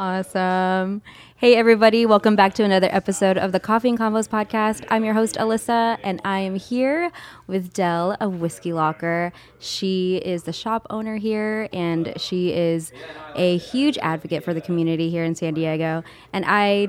Awesome. Hey, everybody. Welcome back to another episode of the Coffee and Convos podcast. I'm your host, Alyssa, and I am here with Del of Whisky Locker. She is the shop owner here, and she is a huge advocate for the community here in San Diego. And I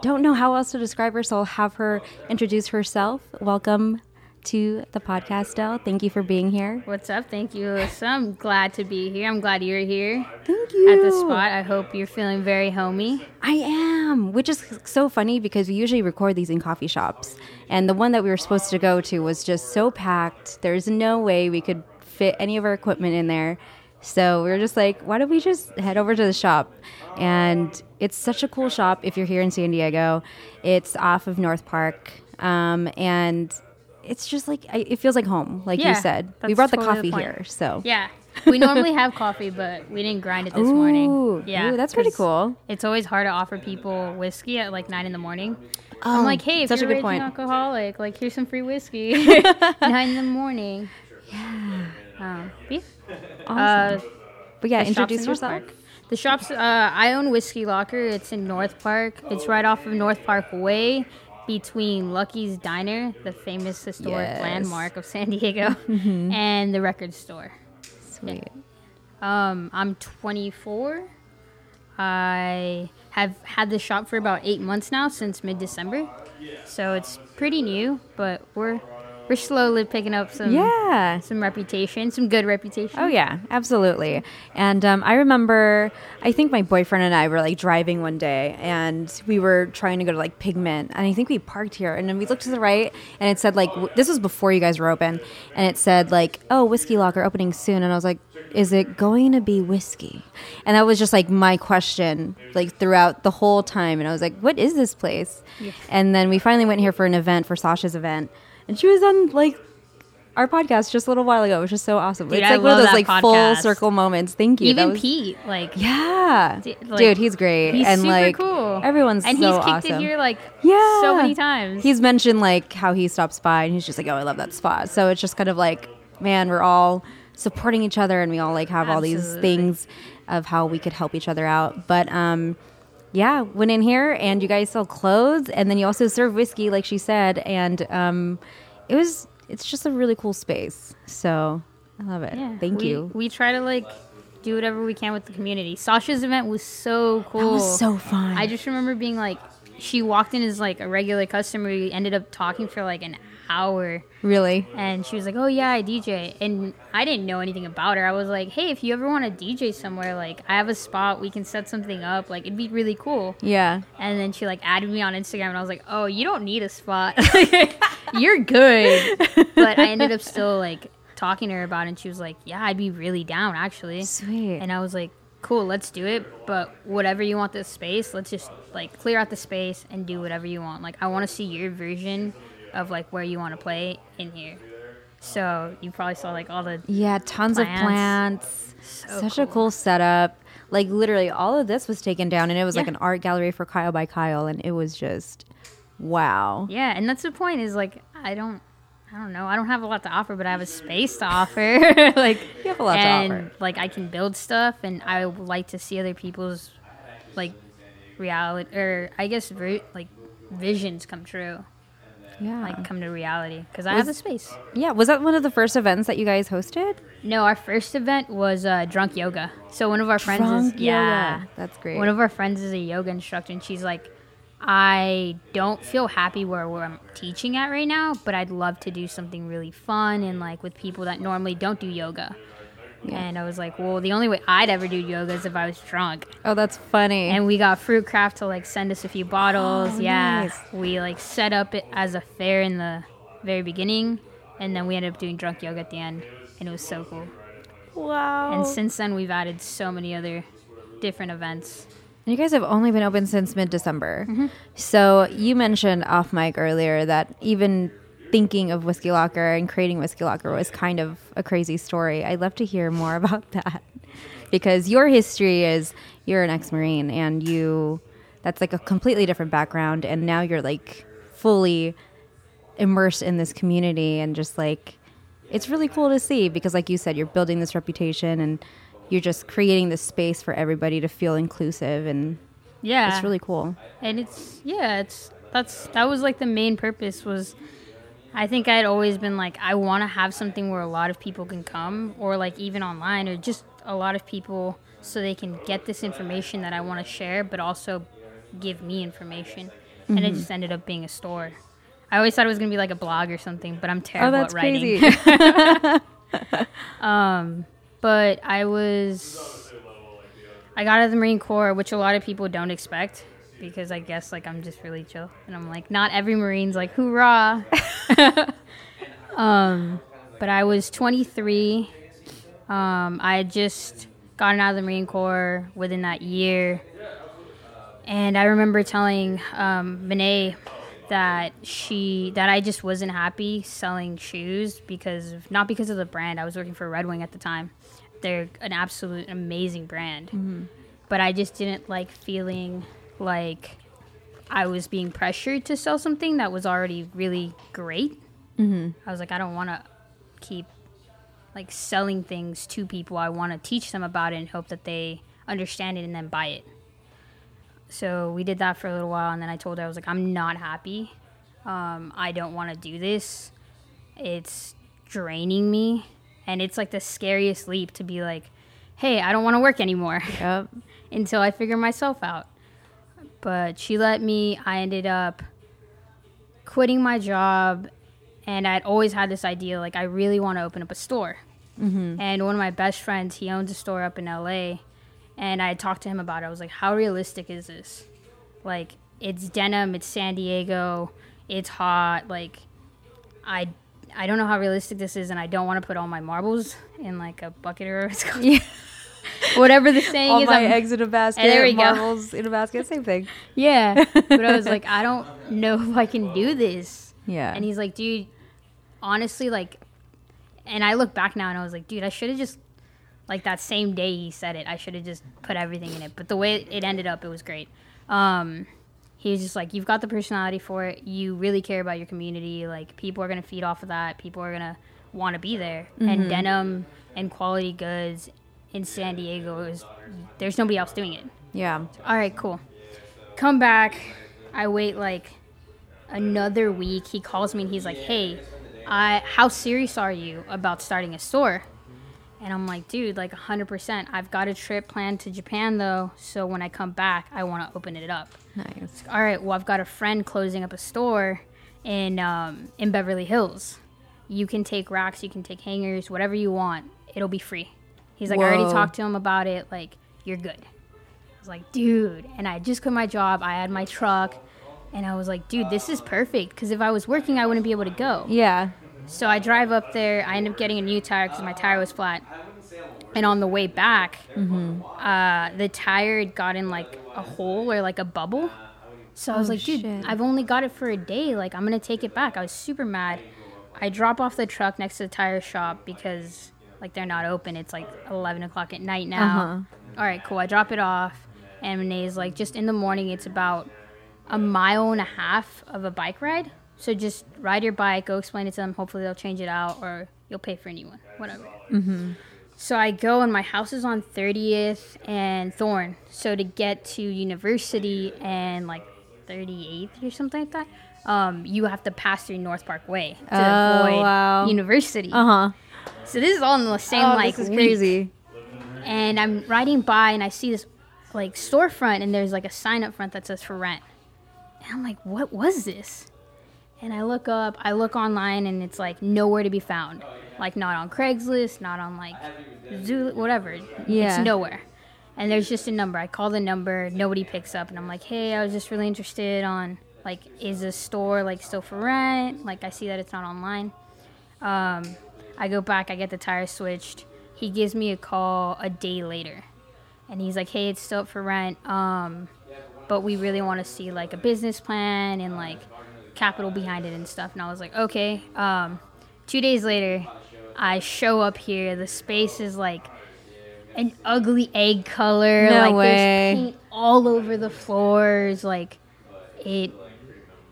don't know how else to describe her, so I'll have her introduce herself. Welcome to the podcast, Del. Thank you for being here. What's up? Thank you, Alyssa. I'm glad to be here. I'm glad you're here Thank you. at the spot. I hope you're feeling very homey. I am, which is so funny because we usually record these in coffee shops. And the one that we were supposed to go to was just so packed. There's no way we could fit any of our equipment in there. So we were just like, why don't we just head over to the shop? And it's such a cool shop if you're here in San Diego. It's off of North Park. Um, and it's just like, I- it feels like home, like you said. We brought the coffee the here. So, Yeah. We normally have coffee, but we didn't grind it this Ooh, morning. Yeah. ooh, that's pretty cool. It's always hard to offer people whiskey at like nine in the morning. I'm like, hey, if Oh, such you're good a raging point. alcoholic, like here's some free whiskey. nine in the morning. Yeah. Um, yeah. Uh, but yeah, in introduce yourself. The shop's. Uh, I own Whisky Locker. It's in North Park. It's right off of North Park Way, between Lucky's Diner, the famous historic Yes. Mm-hmm. landmark of San Diego, and the record store. Sweet. Um, I'm 24. I have had the shop for about eight months now, since mid-December. So it's pretty new, but we're we're slowly picking up some Yeah. some reputation, some good reputation. Oh yeah, absolutely. And um, I remember, I think my boyfriend and I were like driving one day, and we were trying to go to like Pigment, and I think we parked here, and then we looked to the right, and it said like w- this was before you guys were open, and it said like oh whiskey locker opening soon, and I was like, is it going to be whiskey? And that was just like my question like throughout the whole time, and I was like, what is this place? And then we finally went here for an event for Sasha's event, and she was on like our podcast just a little while ago, which is so awesome. Dude, it's I like one of those like full circle moments. Thank you. Even was- Pete, like Yeah, D- like, dude, he's great, He's and super like cool. everyone's and so he's kicked awesome. it here like yeah, so many times. He's mentioned like how he stops by, and he's just like, "Oh, I love that spot." So it's just kind of like, man, we're all supporting each other, and we all like have all these things of how we could help each other out. But um, yeah, went in here, and you guys sell clothes, and then you also serve whiskey, like she said, and um, it was it's just a really cool space. So I love it. Yeah, Thank we- you. We try to like do whatever we can with the community. Sasha's event was so cool. That was so fun. I just remember being like, she walked in as like a regular customer. We ended up talking for like an hour, really. and she was like, "Oh yeah, I DJ," and I didn't know anything about her. I was like, "Hey, if you ever want to DJ somewhere, like I have a spot. We can set something up. Like it'd be really cool." Yeah. And then she like added me on Instagram, and I was like, "Oh, you don't need a spot. You're good." But I ended up still like talking to her about it, and she was like, "Yeah, I'd be really down actually." Sweet. And I was like, "Cool, let's do it. But whatever you want this space, let's just like clear out the space and do whatever you want. Like I want to see your version of like where you want to play in here." So you probably saw like all the Yeah, tons of Plants. plants. So Such a cool. cool setup. Like literally all of this was taken down and it was like an art gallery for Kyle by Kyle and it was just wow. Yeah, and that's the point. Is like I don't, I don't know. I don't have a lot to offer, but I have a space to offer. like You have a lot to and, offer. Like I can build stuff, and I like to see other people's like reality, or I guess like visions come true, Yeah. like come to reality. Because I have a space. yeah, was that one of the first events that you guys hosted? No, our first event was uh, drunk yoga. So one of our friends Drunk is yeah, yoga. That's great. One of our friends is a yoga instructor, and she's like, I don't feel happy where, where I'm teaching at right now, but I'd love to do something really fun and like with people that normally don't do yoga. And I was like, well, the only way I'd ever do yoga is if I was drunk. oh, that's funny. And we got Fruitcraft to like send us a few bottles. Oh, yeah. nice. We like set up it as a fair in the very beginning, and then we ended up doing drunk yoga at the end, and it was so cool. wow. And since then, we've added so many other different events. you guys have only been open since mid-December. Mm-hmm. So you mentioned off mic earlier that even thinking of Whisky Locker and creating Whisky Locker was kind of a crazy story. I'd love to hear more about that because your history is you're an ex-marine and you that's like a completely different background and now you're like fully immersed in this community and just like it's really cool to see because like you said you're building this reputation and you're just creating this space for everybody to feel inclusive and Yeah. it's really cool. and it's yeah it's that's that was like the main purpose was i think i'd always been like i want to have something where a lot of people can come or like even online or just a lot of people so they can get this information that i want to share but also give me information. And it mm-hmm. just ended up being a store. I always thought it was going to be like a blog or something but i'm Oh, terrible that's at writing. crazy. Um, but I was I got out of the Marine Corps, which a lot of people don't expect because I guess like I'm just really chill and I'm like not every Marine's like hoorah. um, but I was 23. Um, I had just gotten out of the Marine Corps within that year, and I remember telling um, that she that I just wasn't happy selling shoes because of, not because of the brand. I was working for Red Wing at the time. They're an absolute amazing brand, but I just didn't like feeling like I was being pressured to sell something that was already really great. Mm-hmm. I was like, I don't want to keep like selling things to people. I want to teach them about it and hope that they understand it and then buy it. So we did that for a little while, and then I told her I was like, I'm not happy. Um, I don't want to do this. It's draining me, and it's like the scariest leap to be like, Hey, I don't want to work anymore yep. until I figure myself out. But she let me. I ended up quitting my job, and I'd always had this idea like I really want to open up a store. Mm-hmm. And one of my best friends, he owns a store up in LA, and I talked to him about it. I was like, "How realistic is this? Like, it's denim, it's San Diego, it's hot. Like, I." I don't know how realistic this is, and I don't want to put all my marbles in like a bucket or whatever it's called. Yeah. whatever the saying All is. my I'm- eggs in a basket, there we go. marbles in a basket, same thing. yeah. But I was like, I don't know if I can do this. Yeah. And he's like, dude, honestly, like, and I look back now and I was like, dude, I should have just, like, that same day he said it, I should have just put everything in it. But the way it ended up, it was great. Um, he was just like, you've got the personality for it. You really care about your community. Like, people are going to feed off of that. People are going to want to be there. And denim and quality goods in San Diego is, there's nobody else doing it yeah. all right, cool. Come back. I wait like another week. He calls me and he's like, "Hey, I how serious are you about starting a store?" And I'm like, "Dude, like 100%. I've got a trip planned to Japan though, so when I come back, I want to open it up." Nice. All right, well, I've got a friend closing up a store in um, in Beverly Hills. You can take racks, you can take hangers, whatever you want. It'll be free. He's like, I already talked to him about it. Like, you're good. I was like, dude. And I just quit my job. I had my truck. And I was like, dude, this is perfect. Because if I was working, I wouldn't be able to go. Yeah. So I drive up there. I end up getting a new tire because my tire was flat. And on the way back, uh, the tire had gotten like a hole or like a bubble. So I was Oh, like, dude, shit. I've only got it for a day. Like, I'm going to take it back. I was super mad. I drop off the truck next to the tire shop because, like, they're not open. It's like 11 o'clock at night now. Uh-huh. All right, cool. I drop it off. And Renee's like, just in the morning, it's about a mile and a half of a bike ride. So just ride your bike, go explain it to them. Hopefully they'll change it out or you'll pay for a new one, whatever. So I go and my house is on 30th and Thorn. So to get to university and like 38th or something like that, um, you have to pass through North Park Way to Oh, avoid wow. university. Uh huh. So this is all in the same Oh, like this is week crazy. and I'm riding by and I see this like storefront and there's like a sign up front that says for rent. And I'm like, what was this? And I look up, I look online and it's like nowhere to be found. Like not on Craigslist, not on like Zoo, whatever. Yeah. It's nowhere. And there's just a number. I call the number, nobody picks up and I'm like, "Hey, I was just really interested on like is this store like still for rent? Like I see that it's not online." Um, I go back, I get the tire switched. He gives me a call a day later. And he's like, "Hey, it's still up for rent. Um, but we really want to see like a business plan and like capital behind it and stuff." And I was like, "Okay." Um, 2 days later, I show up here. The space is like an ugly egg color. No like way. there's paint all over the floors. Like it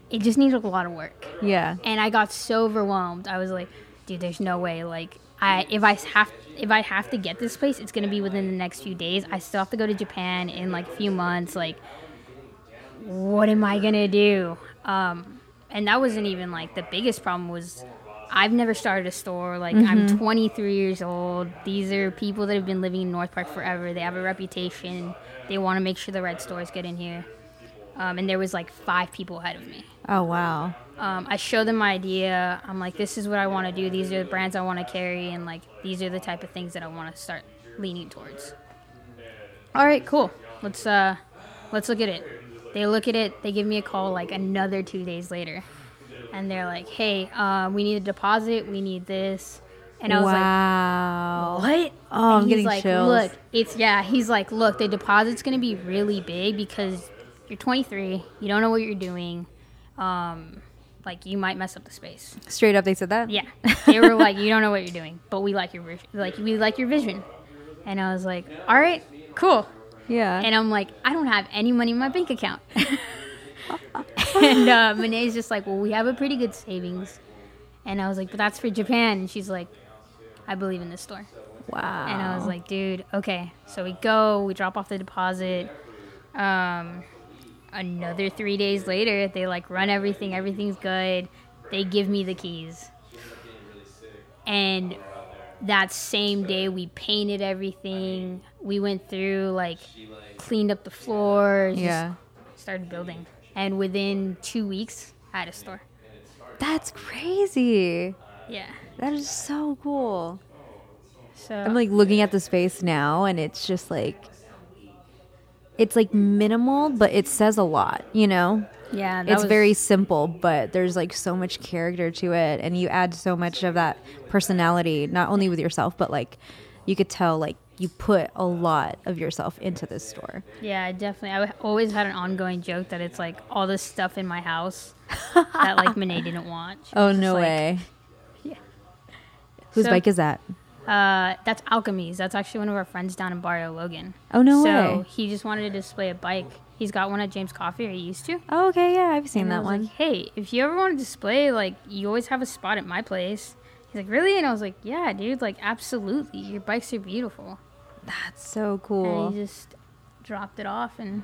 it just needs a lot of work Yeah. and I got so overwhelmed. I was like, dude, there's no way. Like, I if I have if I have to get this place, it's gonna be within the next few days. I still have to go to Japan in like a few months. Like, what am I gonna do? Um, and that wasn't even like the biggest problem was I've never started a store. Like I'm 23 years old. These are people that have been living in North Park forever. They have a reputation. They want to make sure the right stores get in here. Um, and there was like five people ahead of me. Oh wow. Um, I show them my idea. I'm like, this is what I want to do. These are the brands I want to carry, and like these are the type of things that I want to start leaning towards. All right, cool. Let's uh, let's look at it. They look at it. They give me a call like another two days later, and they're like, hey, uh, we need a deposit. We need this. And I was like, wow. what? Oh, I'm he's getting like, chills. look, it's yeah. He's like, look, the deposit's gonna be really big because you're 23. You don't know what you're doing. Um, like you might mess up the space. Straight up, they said that. Yeah, they were like, you don't know what you're doing, but we like your vision. Like we like your vision. And I was like, all right, cool. Yeah. And I'm like, I don't have any money in my bank account. and uh, Monee's just like, well, we have a pretty good savings. And I was like, but that's for Japan. And she's like, I believe in this store. wow. And I was like, dude, okay. So we go, we drop off the deposit. Um, another three days later, they like run everything, everything's good. They give me the keys. And that same day, we painted everything. We went through, like, cleaned up the floors, yeah. started building. And within two weeks, I had a store. That's crazy. Yeah. That is so cool. So I'm like looking at the space now, and it's just like, it's like minimal, but it says a lot. You know, yeah, it's was- very simple, but there's like so much character to it, and you add so much of that personality, not only with yourself, but like you could tell like you put a lot of yourself into this store. Yeah, definitely. I always had an ongoing joke that it's like all this stuff in my house that like Monet didn't want. She Oh no like- way! Yeah. Whose So- bike is that? Uh, that's Alchemies. That's actually one of our friends down in Barrio Logan. Oh no so way! he just wanted to display a bike. He's got one at James Coffee, or he used to. Oh okay, yeah, I've seen And that one. Like, hey, if you ever want to display, like, you always have a spot at my place. He's like, really? And I was like, yeah, dude. Like, absolutely. Your bikes are beautiful. That's so And cool. he just dropped it off, and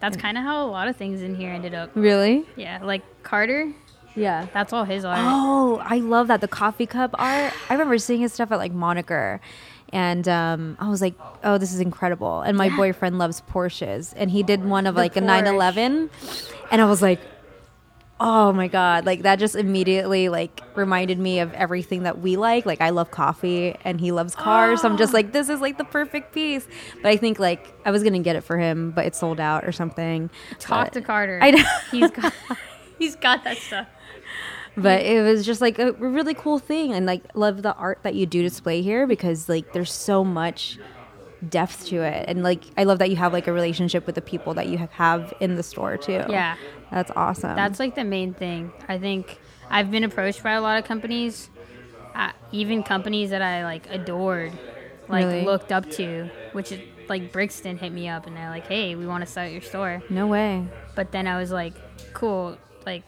that's kind of how a lot of things in here ended up. Really? Yeah, like Carter. Yeah. That's all his art. Oh, I love that the coffee cup art. I remember seeing his stuff at like Moniker, and um, I was like, "Oh, this is incredible!" And my Yeah. boyfriend loves Porsches, and he did one of The like a Porsche. 911, and I was like, "Oh my god!" Like that just immediately like reminded me of everything that we like. Like I love coffee, and he loves cars. So I'm just like, "This is like the perfect piece." But I think like I was gonna get it for him, but it sold out or something. Talk But- to Carter. I know. He's got he's got that stuff. But it was just like a really cool thing and like love the art that you do display here because like there's so much depth to it and like i love that you have like a relationship with the people that you have in the store too Yeah. that's awesome That's like the main thing. I think I've been approached by a lot of companies, uh, even companies that I like adored, like Really? looked up to, which is like Brixton hit me up and they're like, "Hey, we want to start your store." no way But then I was like, "Cool, like,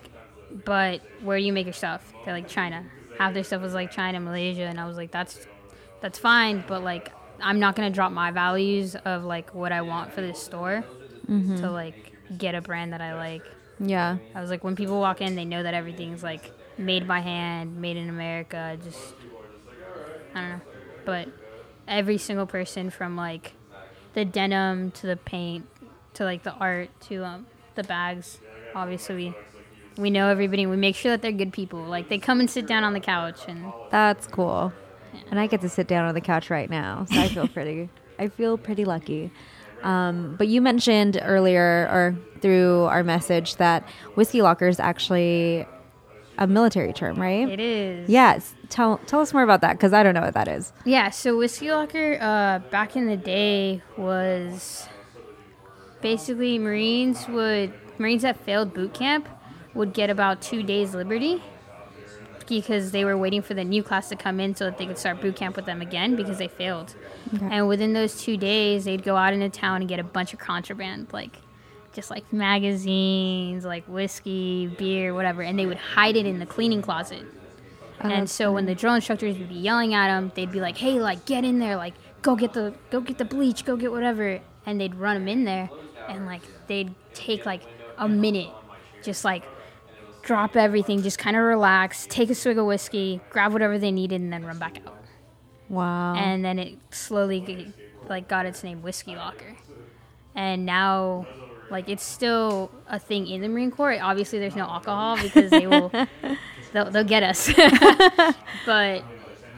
but where do you make your stuff?" They're like China. Half their stuff was like China, Malaysia, and I was like, "That's that's fine, but like, I'm not gonna drop my values of like what I want for this store to like get a brand that I like." yeah I was like, when people walk in, they know that everything's like made by hand, made in America. Just, I don't know. But every single person from like the denim to the paint to like the art to um, the bags, obviously we, know everybody. We make sure that they're good people. Like they come and sit down on the couch and that's cool and i get to sit down on the couch right now so i feel pretty i feel pretty lucky um, but you mentioned earlier or through our message that whiskey locker is actually a military term right it is. Yes. Tell tell us more about that because I don't know what that is. Yeah, so Whiskey Locker uh, back in the day was basically Marines would Marines that failed boot camp would get about two days liberty because they were waiting for the new class to come in so that they could start boot camp with them again because they failed. And within those two days, they'd go out into town and get a bunch of contraband, like just like magazines, like whiskey, beer, whatever, and they would hide it in the cleaning closet. Oh, and so when the drill instructors would be yelling at them, they'd be like, "Hey, like get in there, like go get the go get the bleach, go get whatever," and they'd run them in there, and like they'd take like a minute, just like drop everything, just kind of relax, take a swig of whiskey, grab whatever they needed, and then run back out. Wow. And then it slowly g- like got its name Whiskey Locker, and now. Like it's still a thing in the Marine Corps. Obviously, there's no alcohol because they will they'll, they'll get us. but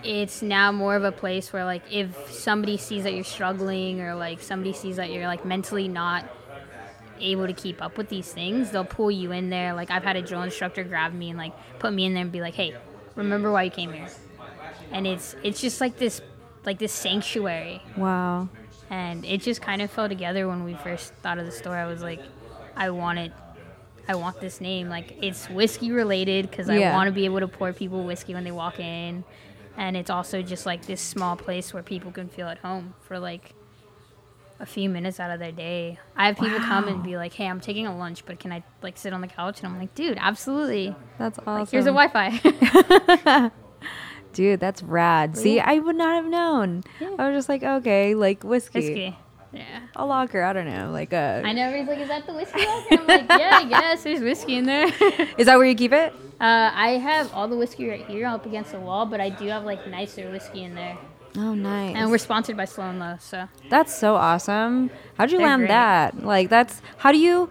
it's now more of a place where like if somebody sees that you're struggling or like somebody sees that you're like mentally not able to keep up with these things, they'll pull you in there. Like I've had a drill instructor grab me and like put me in there and be like, "Hey, remember why you came here?" And it's it's just like this like this sanctuary wow. and it just kind of fell together when we first thought of the store. I was like, I want it. I want this name. Like it's whiskey related because I want to be able to pour people whiskey when they walk in, and it's also just like this small place where people can feel at home for like a few minutes out of their day. I have people come and be like, "Hey, I'm taking a lunch, but can I like sit on the couch?" And I'm like, "Dude, absolutely. That's awesome. Like, here's a Wi-Fi." Dude, that's rad. See, I would not have known. Yeah. I was just like, okay, like whiskey, whiskey. Yeah. a locker. I don't know, like a. I know everybody's like, "Is that the whiskey locker?" I'm like, "Yeah, I guess there's whiskey in there. is that where you keep it? Uh, I have all the whiskey right here up against the wall, but I do have like nicer whiskey in there. Oh, nice. And we're sponsored by Slow and Low, so That's so awesome. How'd you They're land great. that? Like that's how do you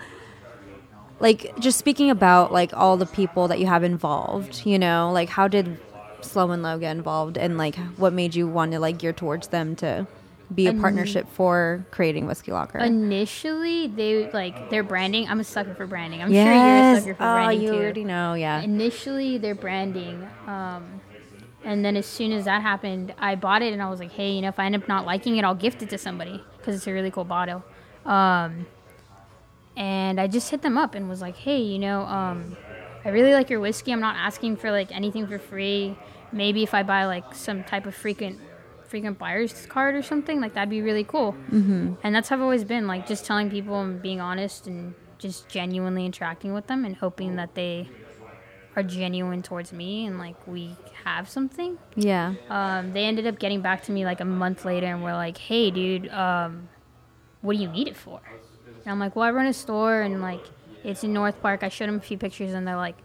like just speaking about like all the people that you have involved, you know, like how did Slow and Low get involved and like what made you want to like gear towards them to be a Um, partnership for creating Whisky Locker? initially they like their branding. I'm a sucker for branding. I'm yes. sure you're a sucker for oh, branding you too. already know, yeah. Initially, their branding, um, and then as soon as that happened, I bought it and I was like, hey, you know, if I end up not liking it, I'll gift it to somebody because it's a really cool bottle. Um, and I just hit them up and was like, hey, you know, um, I really like your whiskey. I'm not asking for like anything for free. Maybe if I buy like some type of frequent frequent buyers card or something, like that'd be really cool. Mm-hmm. And that's how I've always been, like just telling people and being honest and just genuinely interacting with them and hoping that they are genuine towards me and like we have something. yeah. Um, they ended up getting back to me like a month later and were like, "Hey, dude, um, what do you need it for?" And I'm like, "Well, I run a store and like it's in North Park." I showed them a few pictures and they're like,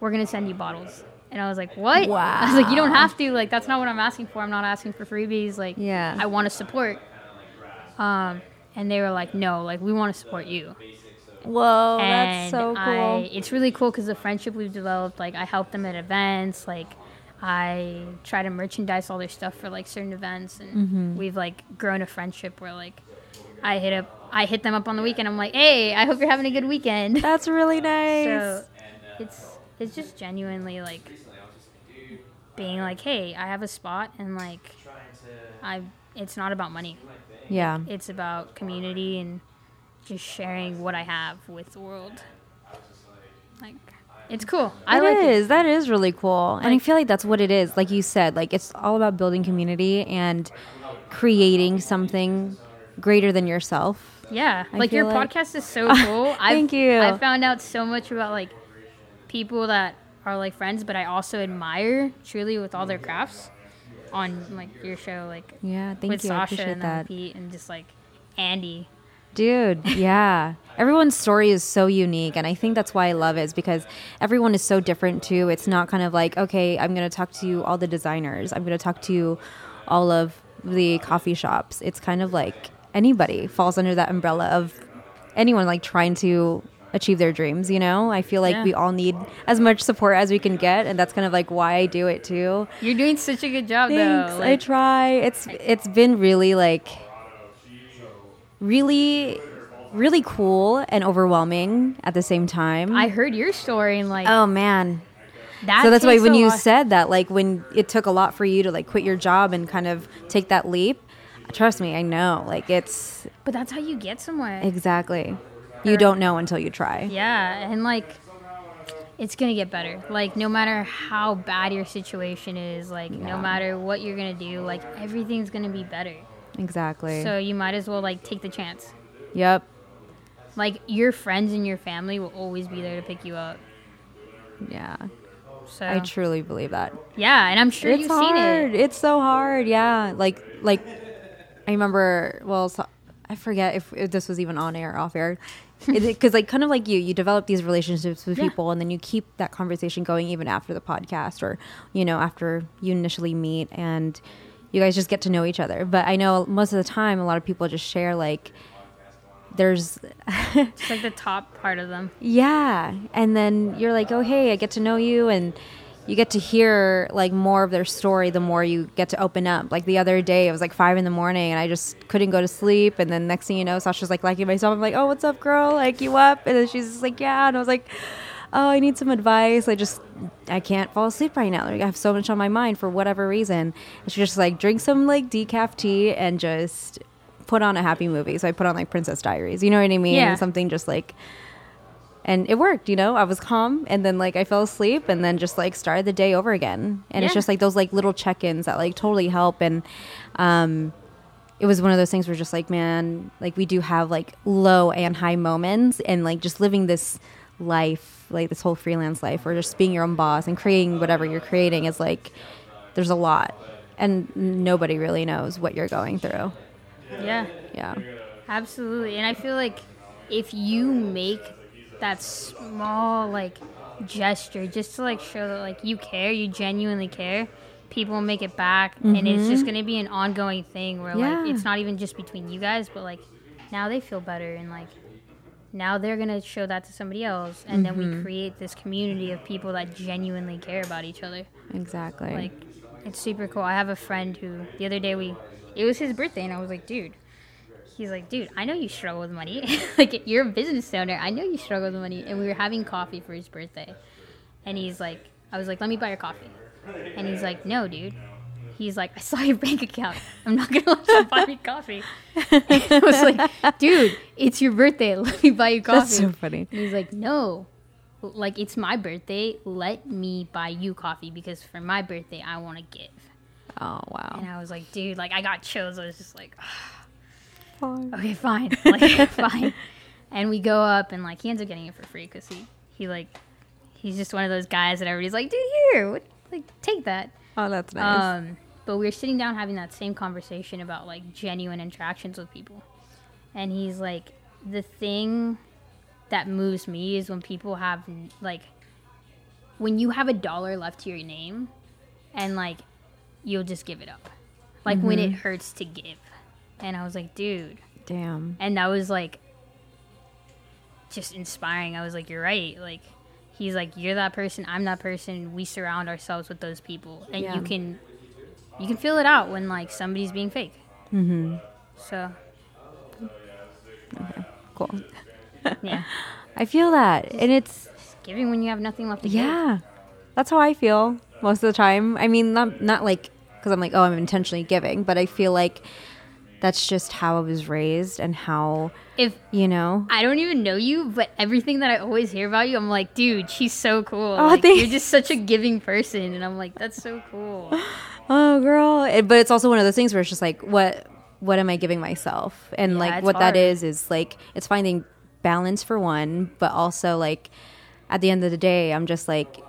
"We're gonna send you bottles." And I was like, "What?" Wow. I was like, "You don't have to. Like, that's not what I'm asking for. I'm not asking for freebies. Like, Yeah. I want to support." Um, and they were like, "No, like we want to support you." Whoa, and that's so cool. I, it's really cool because the friendship we've developed. Like I help them at events. Like I try to merchandise all their stuff for like certain events, and Mm-hmm. we've like grown a friendship where like I hit up, I hit them up on the weekend. I'm like, hey, I hope you're having a good weekend. that's really nice. So it's it's just genuinely like being like, hey, I have a spot, and like I, it's not about money. yeah. It's about community and just sharing what I have with the world. Like, it's cool. I It like it. is. That is really cool. and I feel like that's what it is. Like you said, like it's all about building community and creating something greater than yourself. Yeah, I like your like- podcast is so cool. Thank you. I found out so much about like people that are like friends, but I also admire truly with all their crafts on like your show, like Yeah, thank with you. I Sasha appreciate and um, that. Pete and just like Andy. Dude, yeah. Everyone's story is so unique. And I think that's why I love it, is because everyone is so different too. It's not kind of like, okay, I'm going to talk to all the designers, I'm going to talk to all of the coffee shops. It's kind of like anybody falls under that umbrella of anyone like trying to achieve their dreams, you know? I feel like Yeah. we all need as much support as we can get. And that's kind of like why I do it too. You're doing such a good job Thanks. though. I try. It's it's been really like really really cool and overwhelming at the same time. I heard your story and like oh man. that. so that's why when you said that like when it took a lot for you to like quit your job and kind of take that leap, trust me, I know. Like it's but that's how you get somewhere. exactly. You don't know until you try. Yeah, and like it's gonna get better. Like no matter how bad your situation is, like Yeah. no matter what you're gonna do, like everything's gonna be better. Exactly. So you might as well like take the chance. yep. Like your friends and your family will always be there to pick you up. Yeah. So I truly believe that. yeah, and I'm sure it's you've hard. seen it. It's so hard. Yeah. Like like I remember. Well, so, I forget if, if this was even on air or off air. Because like kind of like you, you develop these relationships with Yeah. people, and then you keep that conversation going even after the podcast, or you know after you initially meet, and you guys just get to know each other. But I know most of the time, a lot of people just share like there's It's like the top part of them. yeah. And then you're like, oh, hey, I get to know you. And you get to hear like more of their story the more you get to open up. Like the other day, it was like five in the morning and I just couldn't go to sleep. And then next thing you know, Sasha's like liking myself. I'm like, oh, what's up, girl? Like, you up? And then she's just like, yeah. And I was like, oh, I need some advice. I just, I can't fall asleep right now. Like, I have so much on my mind for whatever reason. And she just like, drink some like decaf tea and just put on a happy movie. So I put on like Princess Diaries. You know what I mean? Yeah. Something just like and it worked you know i was calm and then like i fell asleep and then just like started the day over again and it's just like those like little check-ins that like totally help and um it was one of those things where just like man like we do have like low and high moments and like just living this life like this whole freelance life or just being your own boss and creating whatever you're creating is like there's a lot and nobody really knows what you're going through Yeah, yeah absolutely. And I feel like if you make that small like gesture just to like show that like you care, you genuinely care, people will make it back and it's just going to be an ongoing thing where Mm-hmm. Yeah. like it's not even just between you guys, but like now they feel better and like now they're going to show that to somebody else and then Mm-hmm. we create this community of people that genuinely care about each other. exactly Like, it's super cool. I have a friend who the other day we, it was his birthday, and I was like, dude. He's like, dude, I know you struggle with money. like, you're a business owner. I know you struggle with money. And we were having coffee for his birthday, and he's like, I was like, let me buy your coffee, and he's like, no, dude. He's like, I saw your bank account. I'm not gonna let you buy me coffee. I was like, dude, it's your birthday. Let me buy you coffee. that's so funny And he's like, no, like it's my birthday. Let me buy you coffee because for my birthday, I want to give. oh wow And I was like, dude, like I got chills. I was just like, Fine. okay, fine, like fine. And we go up and like he ends up getting it for free because he he like he's just one of those guys that everybody's like, dude, here, what, like take that. oh that's nice Um, but we were sitting down having that same conversation about like genuine interactions with people. And he's like, the thing that moves me is when people have like, when you have a dollar left to your name and like, you'll just give it up. Like when it mm-hmm. hurts to give. And I was like, dude. damn And that was like, just inspiring. I was like, you're right. Like, he's like, you're that person. I'm that person. We surround ourselves with those people, and Yeah. you can, you can feel it out when like somebody's being fake. Mm-hmm. So cool yeah, I feel that, and it's giving when you have nothing left to give. yeah, that's how I feel most of the time. I mean, not not like because I'm like, oh, I'm intentionally giving, but I feel like that's just how I was raised and how If you know. I don't even know you, but everything that I always hear about you, I'm like, dude, she's so cool. Oh, like, you're just such a giving person, and I'm like, that's so cool. Oh, girl! It, but it's also one of those things where it's just like, what what am I giving myself? And Yeah, like, what hard. that is is like, it's finding balance for one, but also like, at the end of the day, I'm just like,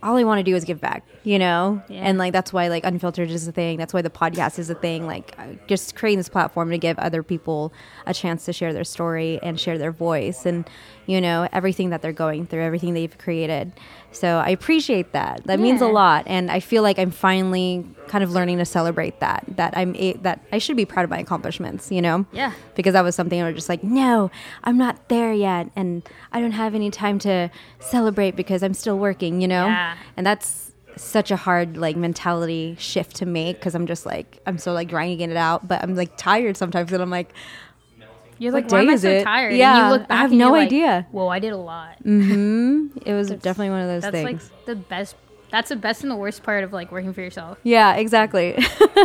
all I want to do is give back, you know? Yeah. And like that's why like unfiltered is a thing. That's why the podcast is a thing. Like uh, just creating this platform to give other people a chance to share their story and share their voice and you know everything that they're going through, everything they've created. So I appreciate that. That means a lot, and I feel like I'm finally kind of learning to celebrate that. That I'm a, that I should be proud of my accomplishments. You know? Yeah. because that was something I was just like, no, I'm not there yet, and I don't have any time to celebrate because I'm still working, you know? Yeah. And that's such a hard like mentality shift to make because I'm just like I'm so like grinding it out, but I'm like tired sometimes, and I'm like, You're What like, why am I so it? tired? Yeah, and you look I have no you're like, idea. Whoa, I did a lot. mm-hmm. It was That's- definitely one of those That's things. like the best. That's the best and the worst part of like working for yourself. yeah, exactly.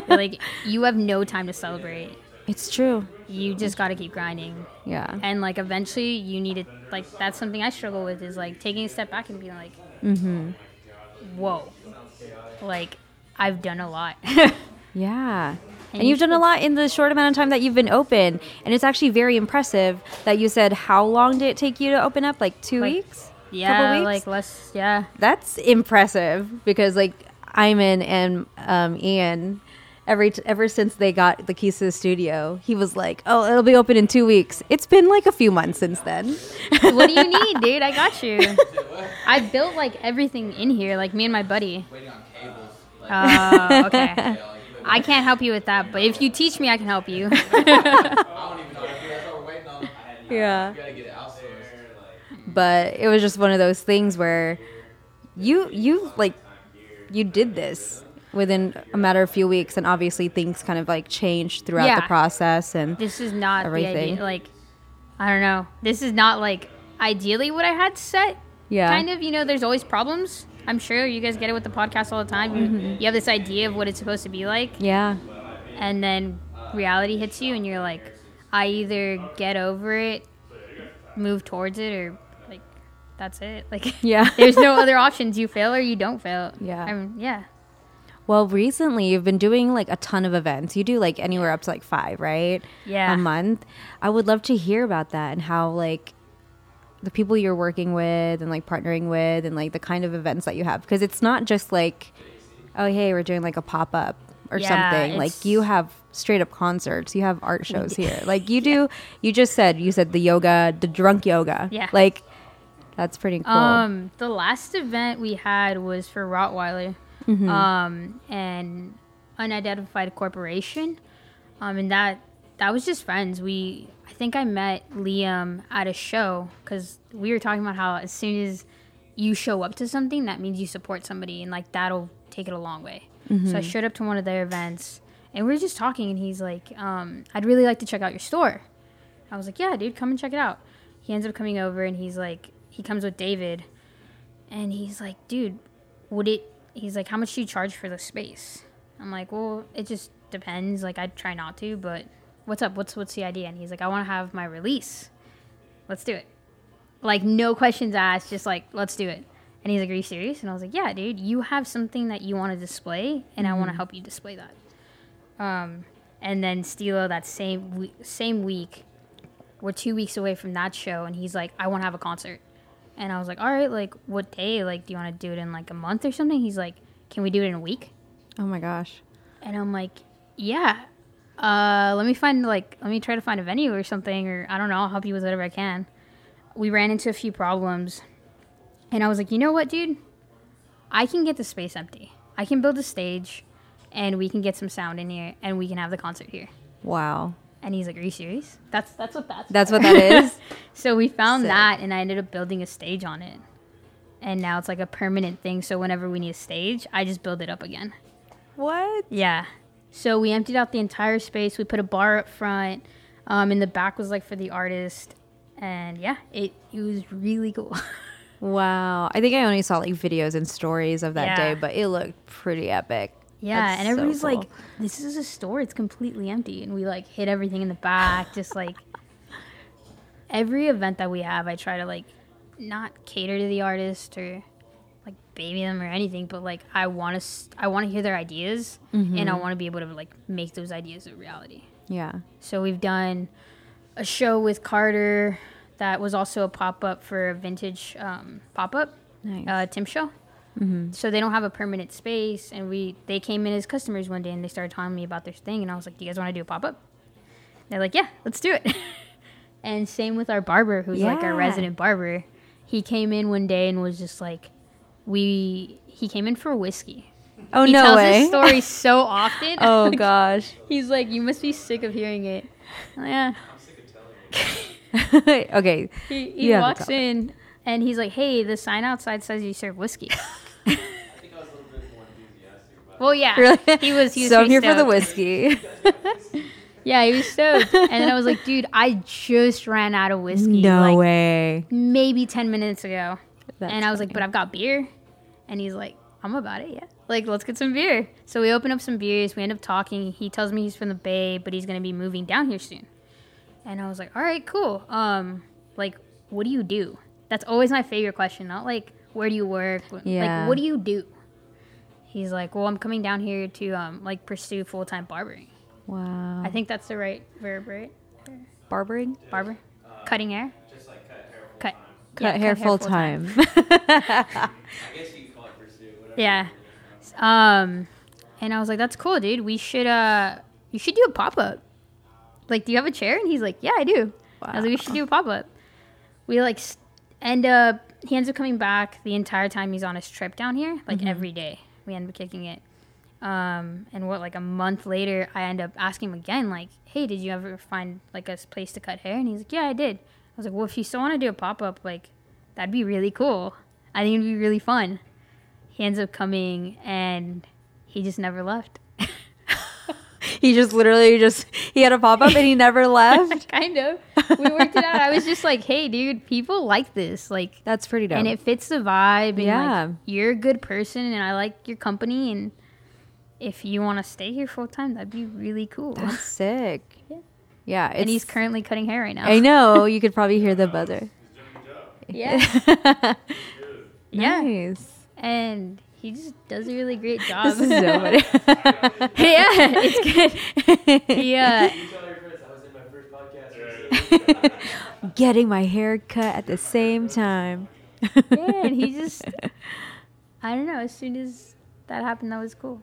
like you have no time to celebrate. it's true. You just got to keep grinding, Yeah. and like eventually you need to like. That's something I struggle with is like taking a step back and being like, Mm-hmm. whoa, like I've done a lot. Yeah. And, you you've done a lot in the short amount of time that you've been open. And it's actually very impressive that you said, how long did it take you to open up? Like two Like, weeks? Yeah, weeks? like less. Yeah, That's impressive because like Iman and um, Ian, every t- ever since they got the keys to the studio, he was like, "Oh, it'll be open in two weeks." It's been like a few months since then. what do you need, dude? I got you. I built like everything in here, like me and my buddy. Waiting on cables. Like, Oh, okay. yeah, like, even- I can't help you with that, but if you teach me, I can help you. I don't even know how to do that. That's what we're waiting on. Uh, yeah. You gotta get it outsourced. but it was just one of those things where you you like you did this within a matter of few weeks, and obviously things kind of like changed throughout the process and this is not the Everything. idea. Like, I don't know. This is not like ideally what I had set. yeah, Kind of, you know, there's always problems. I'm sure you guys get it with the podcast all the time. You- You have this idea of what it's supposed to be like, yeah, and then reality hits you, and you're like, I either get over it, move towards it, or like, that's it. Like, yeah. there's no other options. You fail or you don't fail. Yeah. I mean, yeah. Well, recently you've been doing like a ton of events. You do like anywhere up to like five, right? Yeah. A month. I would love to hear about that and how like the people you're working with and like partnering with and like the kind of events that you have because it's not just like oh hey we're doing like a pop up or Yeah, something. Like you have straight up concerts. You have art shows here. Like you do. You just said you said the yoga, the drunk yoga. Yeah. Like that's pretty cool. Um, the last event we had was for Rottweiler, Mm-hmm. um, and unidentified corporation, um, and that that was just friends. We think I met Liam at a show because we were talking about how as soon as you show up to something, that means you support somebody, and like that'll take it a long way. So I showed up to one of their events, and we were just talking, and he's like, um, "I'd really like to check out your store." I was like, "Yeah, dude, come and check it out." He ends up coming over, and he's like, he comes with David, and he's like, "Dude, would it?" He's like, "How much do you charge for the space?" I'm like, "Well, it just depends. Like, I'd try not to, but what's up? What's what's the idea?" And he's like, "I want to have my release. Let's do it." Like, no questions asked, just like, "Let's do it." And he's like, "Are you serious?" And I was like, "Yeah, dude. You have something that you want to display, and I want to help you display that." Um, and then Stilo that same we- same week, we're two weeks away from that show, and he's like, "I want to have a concert." And I was like, "All right, like what day? Like, do you want to do it in like a month or something?" He's like, "Can we do it in a week?" oh my gosh. And I'm like, "Yeah." Uh, let me find like let me try to find a venue or something, or I don't know. I'll help you with whatever I can. We ran into a few problems, and I was like, "You know what, dude? I can get the space empty. I can build a stage, and we can get some sound in here, and we can have the concert here." Wow. And he's like, "Are you serious? That's that's what that's." That's what that is. So we found Sick. that, and I ended up building a stage on it. And now it's like a permanent thing. So whenever we need a stage, I just build it up again. what? Yeah. So we emptied out the entire space. We put a bar up front. Um, and the back was like for the artist. And yeah, it, it was really cool. Wow. I think I only saw like videos and stories of that Yeah. day, but it looked pretty epic. yeah. That's and so everybody's cool. like, this is a store. It's completely empty. And we like hit everything in the back. just like every event that we have, I try to like not cater to the artist or baby them or anything, but like I want to, I want to hear their ideas and I want to be able to like make those ideas a reality. Yeah. So we've done a show with Carter that was also a pop up for a vintage um, pop up, Nice. uh, Tim show. So they don't have a permanent space, and we they came in as customers one day and they started telling me about their thing, and I was like, "Do you guys want to do a pop up?" They're like, "Yeah, let's do it." and same with our barber, who's like our resident barber. He came in one day and was just like, "We." He came in for whiskey. oh no he no tells way. this story so often. oh gosh. He's like, "You must be sick of hearing it." Yeah. I'm like, yeah. okay. He, he You walks in and he's like, "Hey, the sign outside says you serve whiskey." I think I was a little bit more enthusiastic about well, yeah, Really? he was. He was so I'm pretty here for the whiskey. Yeah, he was stoked. and then I was like, "Dude, I just ran out of whiskey. no like, way. Maybe ten minutes ago." That's and I was like, "But I've got beer," and he's like, "I'm about it, yeah." Like, let's get some beer. So we open up some beers. We end up talking. He tells me he's from the Bay, but he's gonna be moving down here soon. And I was like, all right, cool. Um, like, what do you do? That's always my favorite question. Not like, where do you work? Yeah. Like, what do you do? He's like, well, I'm coming down here to um, like pursue full time barbering. Wow. I think that's the right verb, right? barbering. Barber, cutting hair, just like cut hair full cut. time. cut Yeah, hair cut hair full full-time. time. I guess you can call it pursuit. Whatever. Yeah. Um, and I was like, "That's cool, dude. We should uh, you should do a pop up. Like, do you have a chair?" And he's like, "Yeah, I do." I was like, "We should do a pop up." We like end up. He ends up coming back the entire time he's on his trip down here, like every day. We end up kicking it. Um, and what like a month later, I end up asking him again, like, "Hey, did you ever find like a place to cut hair?" And he's like, "Yeah, I did." I was like, "Well, if you still want to do a pop up, like, that'd be really cool. I think it'd be really fun." He ends up coming, and he just never left. he just literally just he had a pop up and he never left. kind of. We worked it out. I was just like, "Hey, dude, people like this. Like, That's pretty dope. and it fits the vibe. And Yeah. like, you're a good person, and I like your company. And if you want to stay here full time, that'd be really cool. That's sick. Yeah. Yeah, and he's currently cutting hair right now. I know you could probably hear the buzzer. Yeah, yeah. Nice. And he just does a really great job. This is so funny. yeah, it's good. He, uh, You tell your friends I was in my first podcast. recently. Getting my hair cut at the same time. yeah, and he just I don't know, as soon as that happened that was cool.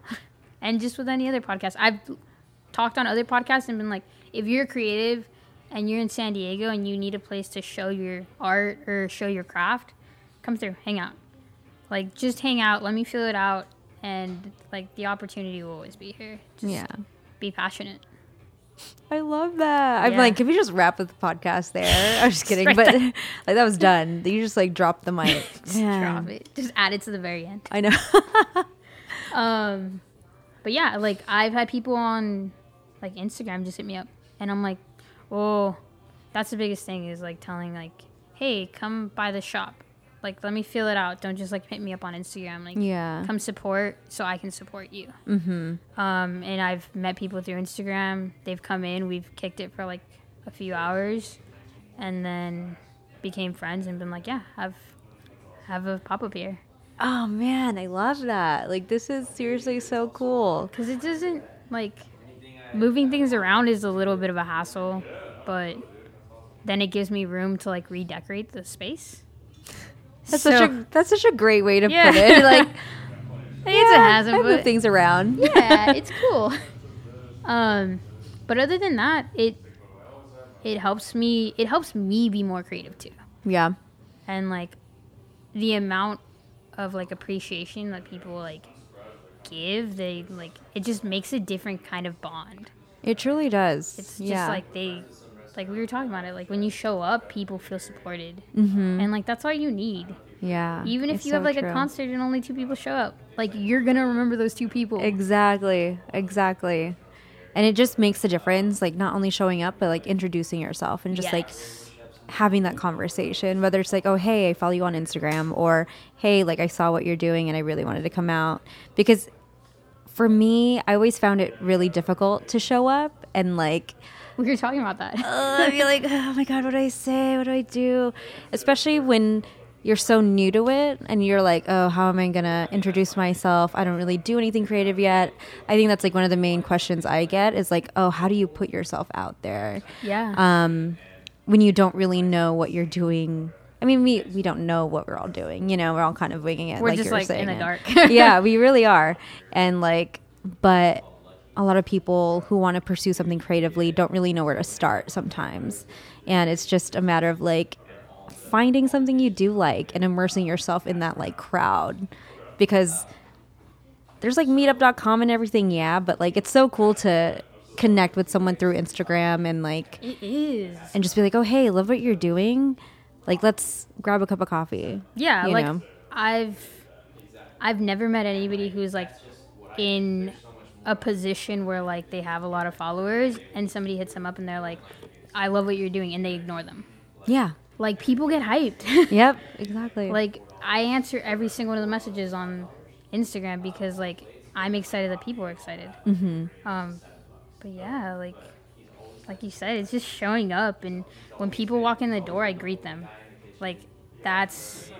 And just with any other podcast. I've talked on other podcasts and been like, if you're creative and you're in San Diego and you need a place to show your art or show your craft, come through, hang out. Like just hang out, let me feel it out and like the opportunity will always be here. Just Yeah. be passionate. I love that. I'm Yeah. like, can we just wrap with the podcast there? I'm just kidding, but like that was done. You just like dropped the mic. Just Man. drop it. Just add it to the very end. I know. Um, but yeah, like I've had people on like Instagram just hit me up, and I'm like, "Oh, that's the biggest thing is like telling like, hey, come by the shop, like let me feel it out. Don't just like hit me up on Instagram. Like, yeah. come support so I can support you." Mm-hmm. Um, and I've met people through Instagram. They've come in. We've kicked it for like a few hours, and then became friends and been like, "Yeah, have have a pop up here." Oh man, I love that. Like this is seriously so cool. because it doesn't like moving things around is a little bit of a hassle but then it gives me room to like redecorate the space That's So- such a that's such a great way to Yeah. put it. Like it's a yeah, I move things around. yeah it's cool um but other than that it it helps me it helps me be more creative too Yeah. and like the amount of like appreciation that people like give they like it just makes a different kind of bond It truly does. It's yeah. just like they, like we were talking about it. Like when you show up, people feel supported, mm-hmm. and like that's all you need. yeah. Even if you so have like true. a concert and only two people show up, like you're gonna remember those two people. Exactly. Exactly. And it just makes a difference, like not only showing up, but like introducing yourself and just like having that conversation. Whether it's like, oh, hey, I follow you on Instagram, or hey, like I saw what you're doing and I really wanted to come out. Because for me, I always found it really difficult to show up and like, we were talking about that. uh, be like, oh my God, what do I say? What do I do? Especially when you're so new to it and you're like, oh, how am I going to introduce myself? I don't really do anything creative yet. I think that's like one of the main questions I get is like, oh, how do you put yourself out there? yeah. Um, when you don't really know what you're doing. I mean, we, we don't know what we're all doing. You know, we're all kind of winging it. We're like just, like, in the dark. yeah, we really are. And like, but a lot of people who want to pursue something creatively don't really know where to start sometimes. And it's just a matter of like finding something you do like and immersing yourself in that like crowd because there's like meetup.com and everything, yeah, but like it's so cool to connect with someone through Instagram and like it is. and just be like, "Oh, hey, love what you're doing. Like, let's grab a cup of coffee." Yeah, you like know? I've I've never met anybody who's like in a position where like they have a lot of followers and somebody hits them up and they're like, "I love what you're doing," and they ignore them. Yeah. Like people get hyped. Yep. Exactly. like I answer every single one of the messages on Instagram because like I'm excited that people are excited. Mm-hmm. Um, but yeah, like like you said, it's just showing up, and when people walk in the door, I greet them. Like that's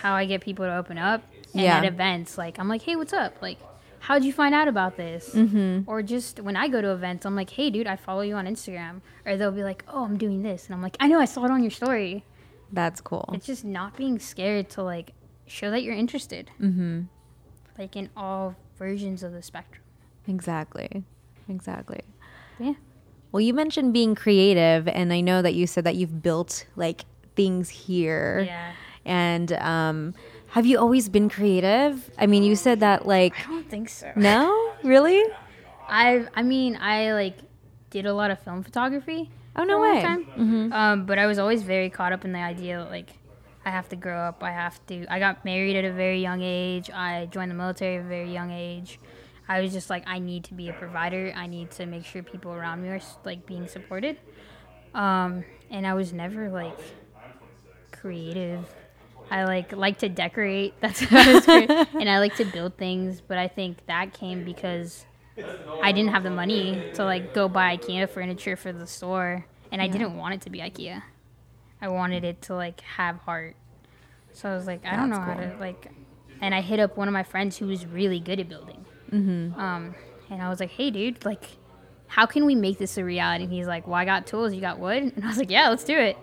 how I get people to open up. And Yeah. at events, like I'm like, hey, what's up? Like, how'd you find out about this? Mm-hmm. Or just when I go to events, I'm like, hey, dude, I follow you on Instagram. Or they'll be like, oh, I'm doing this, and I'm like, I know, I saw it on your story. That's cool. It's just not being scared to like show that you're interested. Mm-hmm. Like in all versions of the spectrum. Exactly. Exactly. Yeah. Well, you mentioned being creative, and I know that you said that you've built like things here. Yeah. And um, have you always been creative? I mean, you said that like I don't think so. no, really? I I mean I like did a lot of film photography. Oh no for a long way. Mm-hmm. Um, but I was always very caught up in the idea that, like I have to grow up. I have to. I got married at a very young age. I joined the military at a very young age. I was just like, I need to be a provider. I need to make sure people around me are like being supported. Um, and I was never like creative. I like like to decorate. That's what I was great. and I like to build things. But I think that came because I didn't have the money to like go buy IKEA furniture for the store, and I didn't want it to be IKEA. I wanted it to like have heart. So I was like, I don't know That's how to like. And I hit up one of my friends who was really good at building. Mm-hmm. Um, and I was like, Hey, dude, like, how can we make this a reality? And he's like, Well, I got tools. You got wood? And I was like, Yeah, let's do it.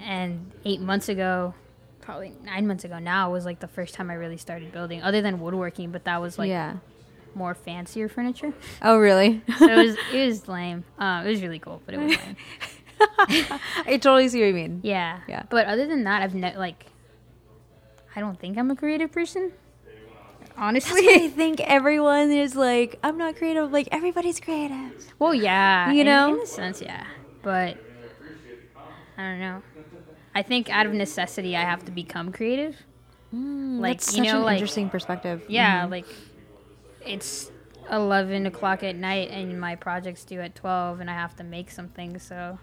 And eight months ago, probably nine months ago now, was like the first time I really started building, other than woodworking. But that was like yeah. more fancier furniture. Oh really? So it was it was lame. Uh, it was really cool, but it was lame. I totally see what you mean. Yeah. Yeah. But other than that, I've ne- like, I don't think I'm a creative person. Honestly. I think everyone is like, I'm not creative. Like everybody's creative. well, yeah. You in- know? in a sense, yeah. But I don't know. I think out of necessity, I have to become creative. Mm, like That's you such know, an like interesting perspective. yeah, mm-hmm. like it's eleven o'clock at night, and my project's due at twelve, and I have to make something. So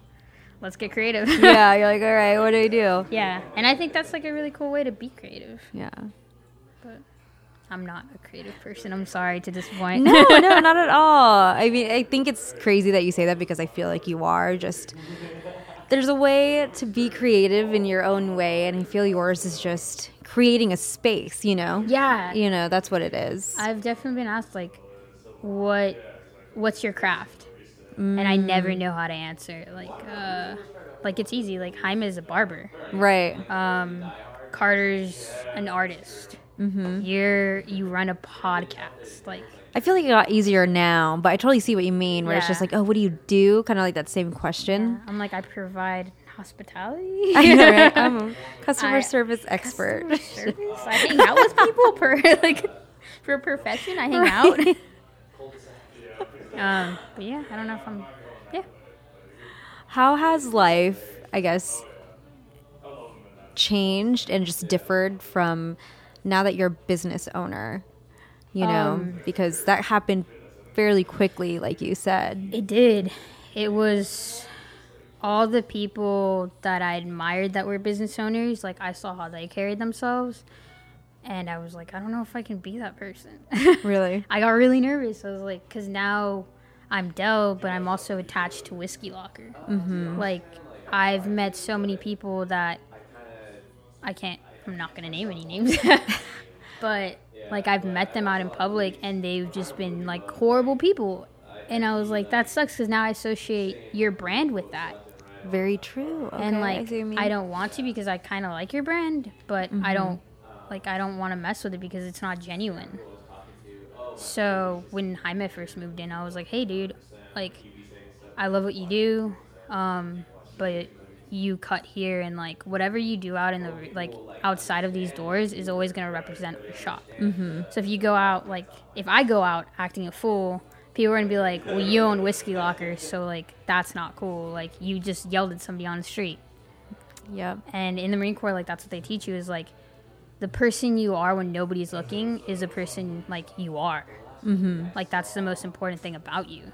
let's get creative. yeah, you're like, all right, what do I do? yeah, and I think that's like a really cool way to be creative. Yeah. but I'm not a creative person. I'm sorry to disappoint. No, no, not at all. I mean, I think it's crazy that you say that because I feel like you are just. There's a way to be creative in your own way, and I feel yours is just creating a space. You know. yeah, You know, that's what it is. I've definitely been asked like, what, what's your craft? And I never know how to answer. Like, uh, like it's easy. Like Jaime is a barber. right. Um, Carter's an artist. Mm-hmm. You're you run a podcast. Like, I feel like it got easier now, but I totally see what you mean. Where it's just like, oh, what do you do? Kind of like that same question. I'm like I provide hospitality. I know, right? I'm a customer I- service expert. Customer service. I hang out with people per like for a profession. I hang out. Um, but yeah, I don't know if I'm. Yeah. How has life, I guess, changed and just differed from now that you're a business owner? You know, Um, because that happened fairly quickly, like you said. It did. It was all the people that I admired that were business owners. Like I saw how they carried themselves, and I was like, I don't know if I can be that person. Really? I got really nervous. I was like, because now I'm Del, but I'm also attached to Whisky Locker. Mm-hmm. Like I've met so many people that I can't. I'm not gonna name any names, but like I've met them out in public, and they've just been like horrible people. And I was like, that sucks because now I associate your brand with that. Very true. Okay, and like see what you mean. I, don't want to because I kind of like your brand, but Mm-hmm. I don't like I don't want to mess with it because it's not genuine. So when Jaime first moved in, I was like, "Hey, dude, like I love what you do, um, but you cut here and like whatever you do out in the like outside of these doors is always gonna represent your shop. Mm-hmm. So if you go out like if I go out acting a fool." People are gonna be like, "Well, you own whisky lockers, so like that's not cool. Like you just yelled at somebody on the street." Yep. And in the Marine Corps, like that's what they teach you is like the person you are when nobody's looking is a person like you are. Mm-hmm. Like that's the most important thing about you.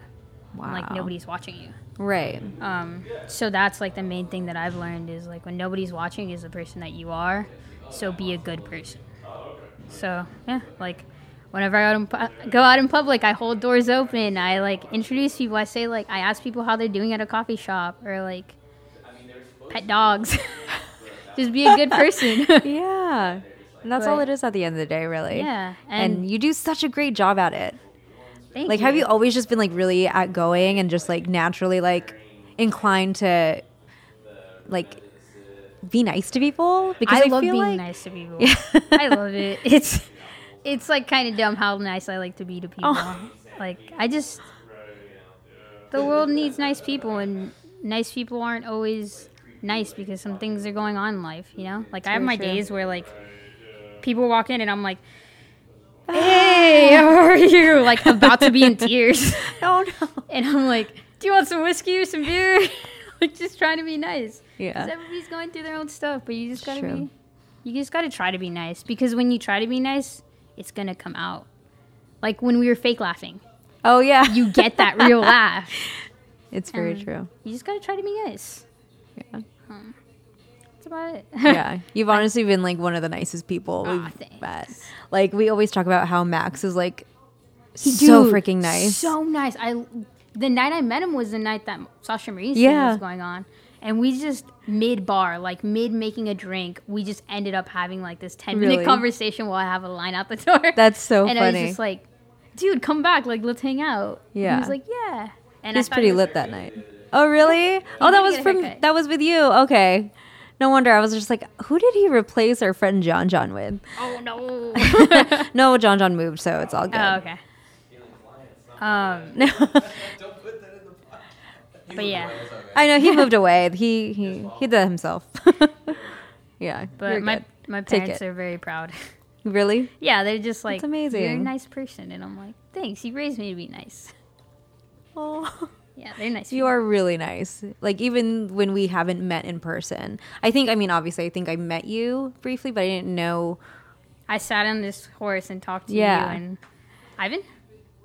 Wow. Like nobody's watching you. Right. Um, so that's like the main thing that I've learned is like when nobody's watching is the person that you are. So be a good person. So yeah, like whenever I go out in, pu- go out in public, I hold doors open. I like introduce people. I say like I ask people how they're doing at a coffee shop or like pet dogs. Just be a good person. Yeah. And that's all it is at the end of the day, really. yeah, And, and, you do such a great job at it. Thank Like, you. have you always just been like really outgoing and just like naturally like inclined to like be nice to people because I, I, love being like nice to people. I love it. It's it's like kind of dumb how nice I like to be to people. Oh. Like I just the world needs nice people, and nice people aren't always nice because some things are going on in life. You know, like I have my true. days where like people walk in and I'm like. Hey, how are you? Like about to be in tears, oh no. and I'm like, "Do you want some whiskey or some beer?" like just trying to be nice. Yeah. everybody's going through their own stuff, but you just gotta True. be. You just gotta try to be nice because when you try to be nice, it's gonna come out. Like when we were fake laughing, Oh yeah. you get that real laugh. it's very Um, true. You just gotta try to be nice. Yeah. That's about it. yeah, you've honestly been like one of the nicest people Aw, we've thanks. met. Like we always talk about how Max is like so Dude, freaking nice. So nice. I the night I met him was the night that Sasha Marie's thing Yeah. was going on. And we just mid bar, like mid making a drink, we just ended up having like this ten minute Really? conversation while I have a line out the door. That's so funny. and I funny. was just like, dude, come back, like let's hang out. And Yeah. he was like, yeah. And He's I thought pretty it was- lit that night. Oh really? Oh, that did was get a from haircut. that was with you. Okay. No wonder I was just like, who did he replace our friend John John with? Oh no. no, John John moved, so it's all good. oh, okay. Um, No, Don't put that in the pot. but yeah, I know he moved away. He he he did it himself. yeah, but my good. my parents are very proud. really. yeah, they're just like, amazing. You're a nice person, and I'm like, thanks. You raised me to be nice. Oh. Yeah, they're nice. You are really nice. Like even when we haven't met in person. I think I mean obviously I think I met you briefly, but I didn't know I sat on this horse and talked to Yeah. you and Ivan,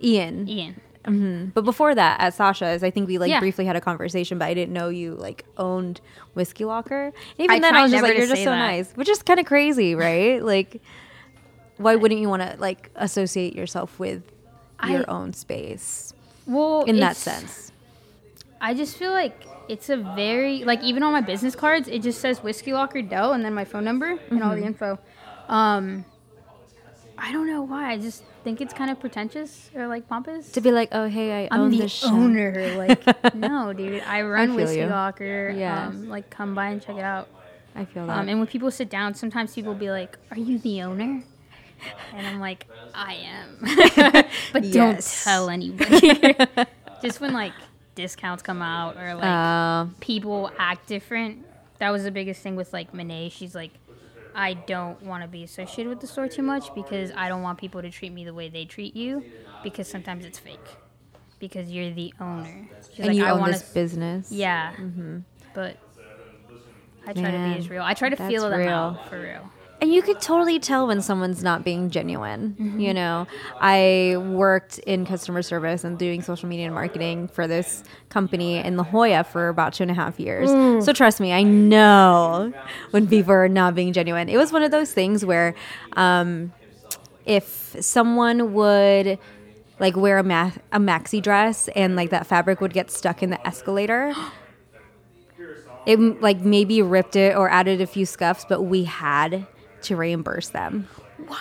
Ian. Ian. hmm But before that, at Sasha's, I think we like Yeah. briefly had a conversation, but I didn't know you like owned Whisky Locker. And even I then, I was just like, "You're just so that. nice," which is kind of crazy, right? like, why wouldn't you want to like associate yourself with your I- own space Well, in that sense? I just feel like it's a very like even on my business cards, it just says Whisky Locker Del and then my phone number and all the Mm-hmm. info. Um, I don't know why. I just think it's kind of pretentious or like pompous. To be like, "Oh, hey, I I'm own the this shop." owner. Like, no, dude. I run feel Whisky you. Locker. Yeah. Um, like, come by and check it out. I feel that. Um, and when people sit down, sometimes people will be like, "Are you the owner?" And I'm like, "I am," but don't tell anybody. Just when like discounts come out or like Uh, people act different. That was the biggest thing with like Monet. She's like, I don't want to be associated with the store too much because I don't want people to treat me the way they treat you because sometimes it's fake because you're the owner. She's and like, you I own this business. yeah, but I try to be as real. I try to feel them real. out for real. And you could totally tell when someone's not being genuine. Mm-hmm. You know, I worked in customer service and doing social media and marketing for this company in La Jolla for about two and a half years. Mm. So trust me, I know when people are not being genuine. It was one of those things where um, if someone would like wear a, ma- a maxi dress and like that fabric would get stuck in the escalator it like maybe ripped it or added a few scuffs, but we had to reimburse them. What?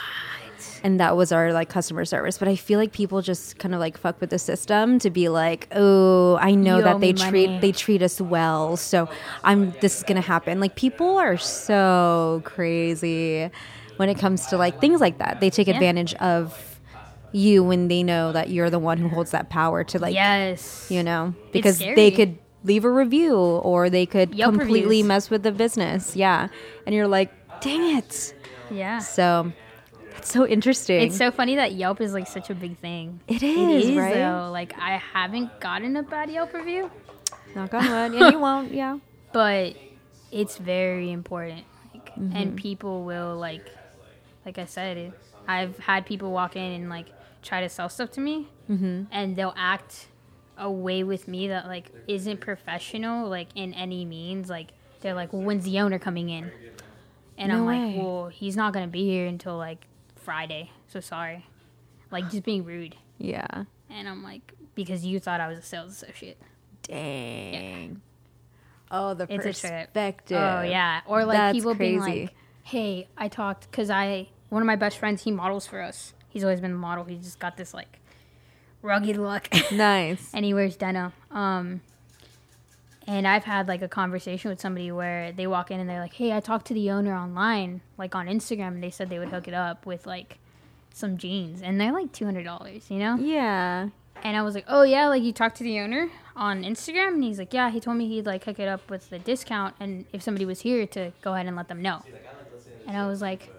And that was our like customer service. But I feel like people just kind of like fuck with the system to be like, oh, I know You that they treat money." they treat us well, so I'm this is gonna happen. Like people are so crazy when it comes to like things like that. They take Yeah. advantage of you when they know that you're the one who holds that power to like yes. you know because they could leave a review or they could Yelp completely reviews. mess with the business yeah and you're like dang it Yeah. so that's so interesting It's so funny that Yelp is like such a big thing. It is, right? though. Like I haven't gotten a bad Yelp review, knock on wood and you won't yeah but it's very important. Like, Mm-hmm. and people will like, like I said, it, I've had people walk in and like try to sell stuff to me, mm-hmm. and they'll act a way with me that like isn't professional, like in any means. Like they're like, "Well, when's the owner coming in?" And No I'm way. like, "Well, he's not gonna be here until like Friday, so sorry." Like just being rude. yeah And I'm like, because you thought I was a sales associate. dang oh the It's perspective Oh yeah, or like That's people being like, "Hey, I talked because I one of my best friends he models for us. He's always been a model. He just got this like rugged look, nice and he wears denim. Um, And I've had like a conversation with somebody where they walk in and they're like, "Hey, I talked to the owner online, like on Instagram, and they said they would hook it up with like some jeans, and they're like two hundred dollars, you know." Yeah. And I was like, "Oh yeah, like you talked to the owner on Instagram?" And he's like, "Yeah, he told me he'd like hook it up with the discount, and if somebody was here to go ahead and let them know." And I was like,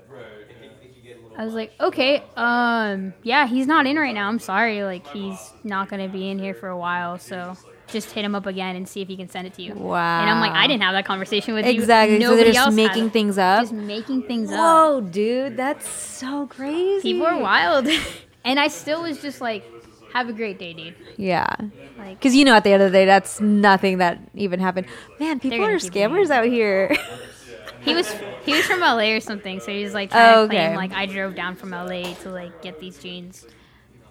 I was like, "Okay, um, yeah, he's not in right now. I'm sorry, like he's not gonna be in here for a while, so." Just hit him up again and see if he can send it to you. Wow. And I'm like, I didn't have that conversation with you. Exactly. so they're just making things up. Just making things up. Whoa, dude, that's so crazy. People are wild. and I still was just like, have a great day, dude. Yeah. Like, Because you know, at the end of the day, that's nothing that even happened. Man, people are scammers out here. he was he was from LA or something, so he was like trying Oh, to claim okay. like I drove down from LA to like get these jeans.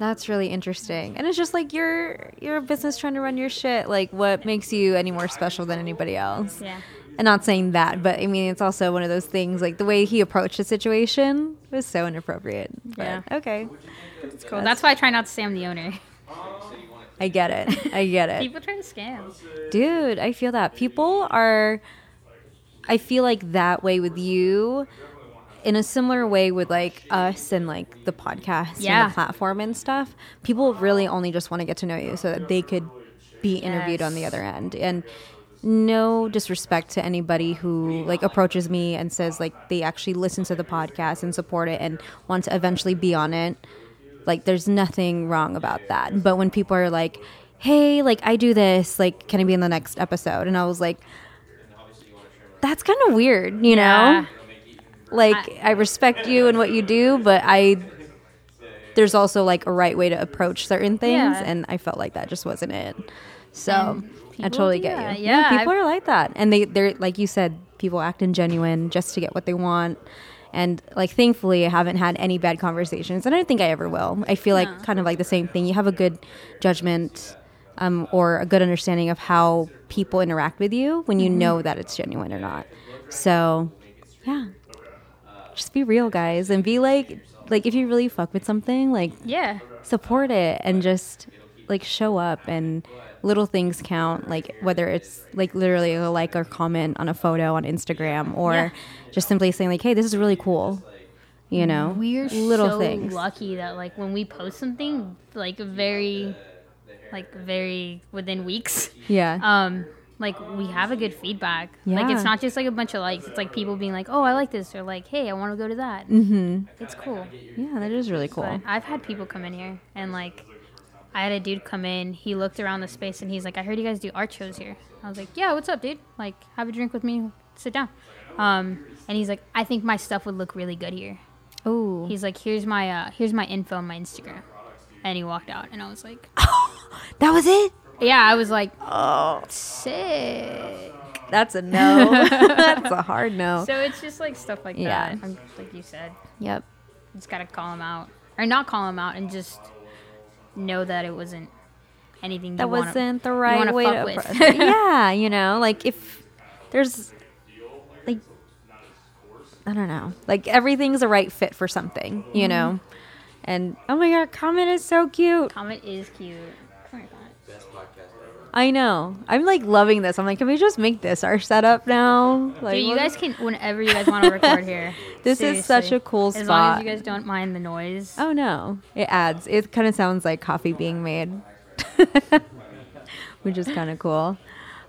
That's really interesting. And it's just like you're you're a business trying to run your shit. Like, what makes you any more special than anybody else? Yeah. And not saying that, but I mean, it's also one of those things. Like the way he approached the situation was so inappropriate. But, Yeah. Okay. That's cool. That's why I try not to say I'm the owner. I get it. I get it. People try to scam. Dude, I feel that. People are I feel like that way with you in a similar way with like us and like the podcast Yeah. and the platform and stuff. People really only just want to get to know you so that they could be interviewed on the other end. And no disrespect to anybody who like approaches me and says like they actually listen to the podcast and support it and want to eventually be on it like there's nothing wrong about that but when people are like hey like i do this like can i be in the next episode and i was like that's kind of weird you Yeah. know like I, respect you and what you do but i there's also like a right way to approach certain things Yeah. and i felt like that just wasn't it. So i totally get that. you Yeah, people I've- are like that and they they're like you said people acting genuine just to get what they want. And like thankfully i haven't had any bad conversations and i don't think i ever will. I feel like No. kind of like the same thing. You have a good judgment um, or a good understanding of how people interact with you when you know that it's genuine or not. So yeah just be real guys and be like like if you really fuck with something like Yeah. support it and just like show up and little things count like whether it's like literally a like or comment on a photo on instagram or Yeah. just simply saying like hey this is really cool you know We're little so things lucky that like when we post something like very like very within weeks yeah um like we have a good feedback. Yeah. like it's not just like a bunch of likes. It's like people being like oh i like this or like hey i want to go to that. Mm-hmm. it's cool. Yeah that is really cool. I've had people come in here and like i had a dude come in he looked around the space and he's like i heard you guys do art shows here. I was like yeah what's up dude? Like have a drink with me sit down. Um and he's like i think my stuff would look really good here. Oh he's like here's my uh here's my info on my instagram. And he walked out and i was like that was it yeah i was like oh. sick. That's a no. That's a hard no. So it's just like stuff like Yeah. that. Like you said, yep. You just gotta call them out, or not call them out, and just know that it wasn't anything that you wanna- wasn't the right way to with. approach yeah you know like if there's like i don't know. Like everything's a right fit for something you mm-hmm. know? And oh my god comment is so cute. Comet is cute. I know i'm like loving this i'm like can we just make this our setup now like Dude, you guys can whenever you guys want to record here. This is such a cool As long spot. as you guys don't mind the noise. oh no it adds it kind of sounds like coffee being made which is kind of cool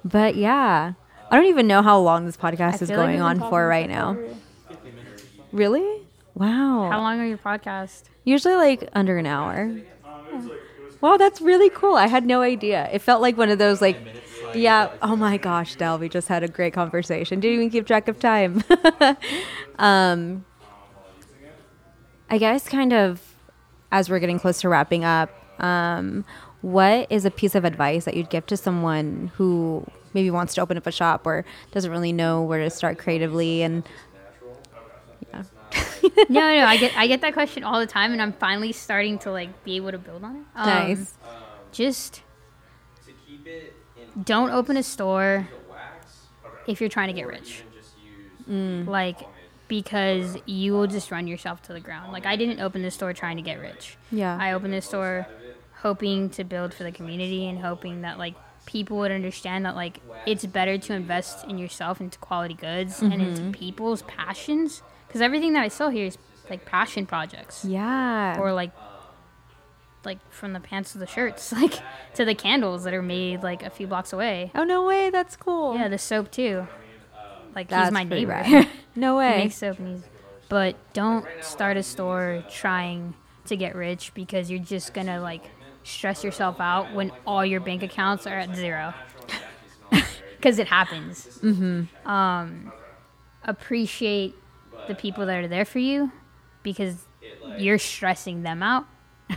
but yeah i don't even know how long this podcast I is feel like going on for right now Really? Wow. How long are your podcast? Usually like under an hour. Wow, that's really cool. I had no idea. It felt like one of those like yeah, oh my gosh, Del, we just had a great conversation. Didn't even keep track of time. um I guess kind of as we're getting close to wrapping up, um, what is a piece of advice that you'd give to someone who maybe wants to open up a shop or doesn't really know where to start creatively and no, no, I get I get that question all the time, and I'm finally starting to like be able to build on it. Um, nice. Just To keep it in don't open a store the wax, if you're trying to get rich. even just use Mm. like because you will just run yourself to the ground like i didn't open this store trying to get rich Yeah. i opened this store hoping to build for the community and hoping that like people would understand that like it's better to invest in yourself into quality goods and into people's passions because everything that I sell here is like passion projects Yeah. or like like from the pants to the shirts like to the candles that are made like a few blocks away oh no way, that's cool. yeah the soap too like That's he's my neighbor rad. No he way. makes soap and he's but don't start a store trying to get rich because you're just gonna like stress yourself out when all your bank accounts are at zero because it happens mm-hmm. um, appreciate the people that are there for you because you're stressing them out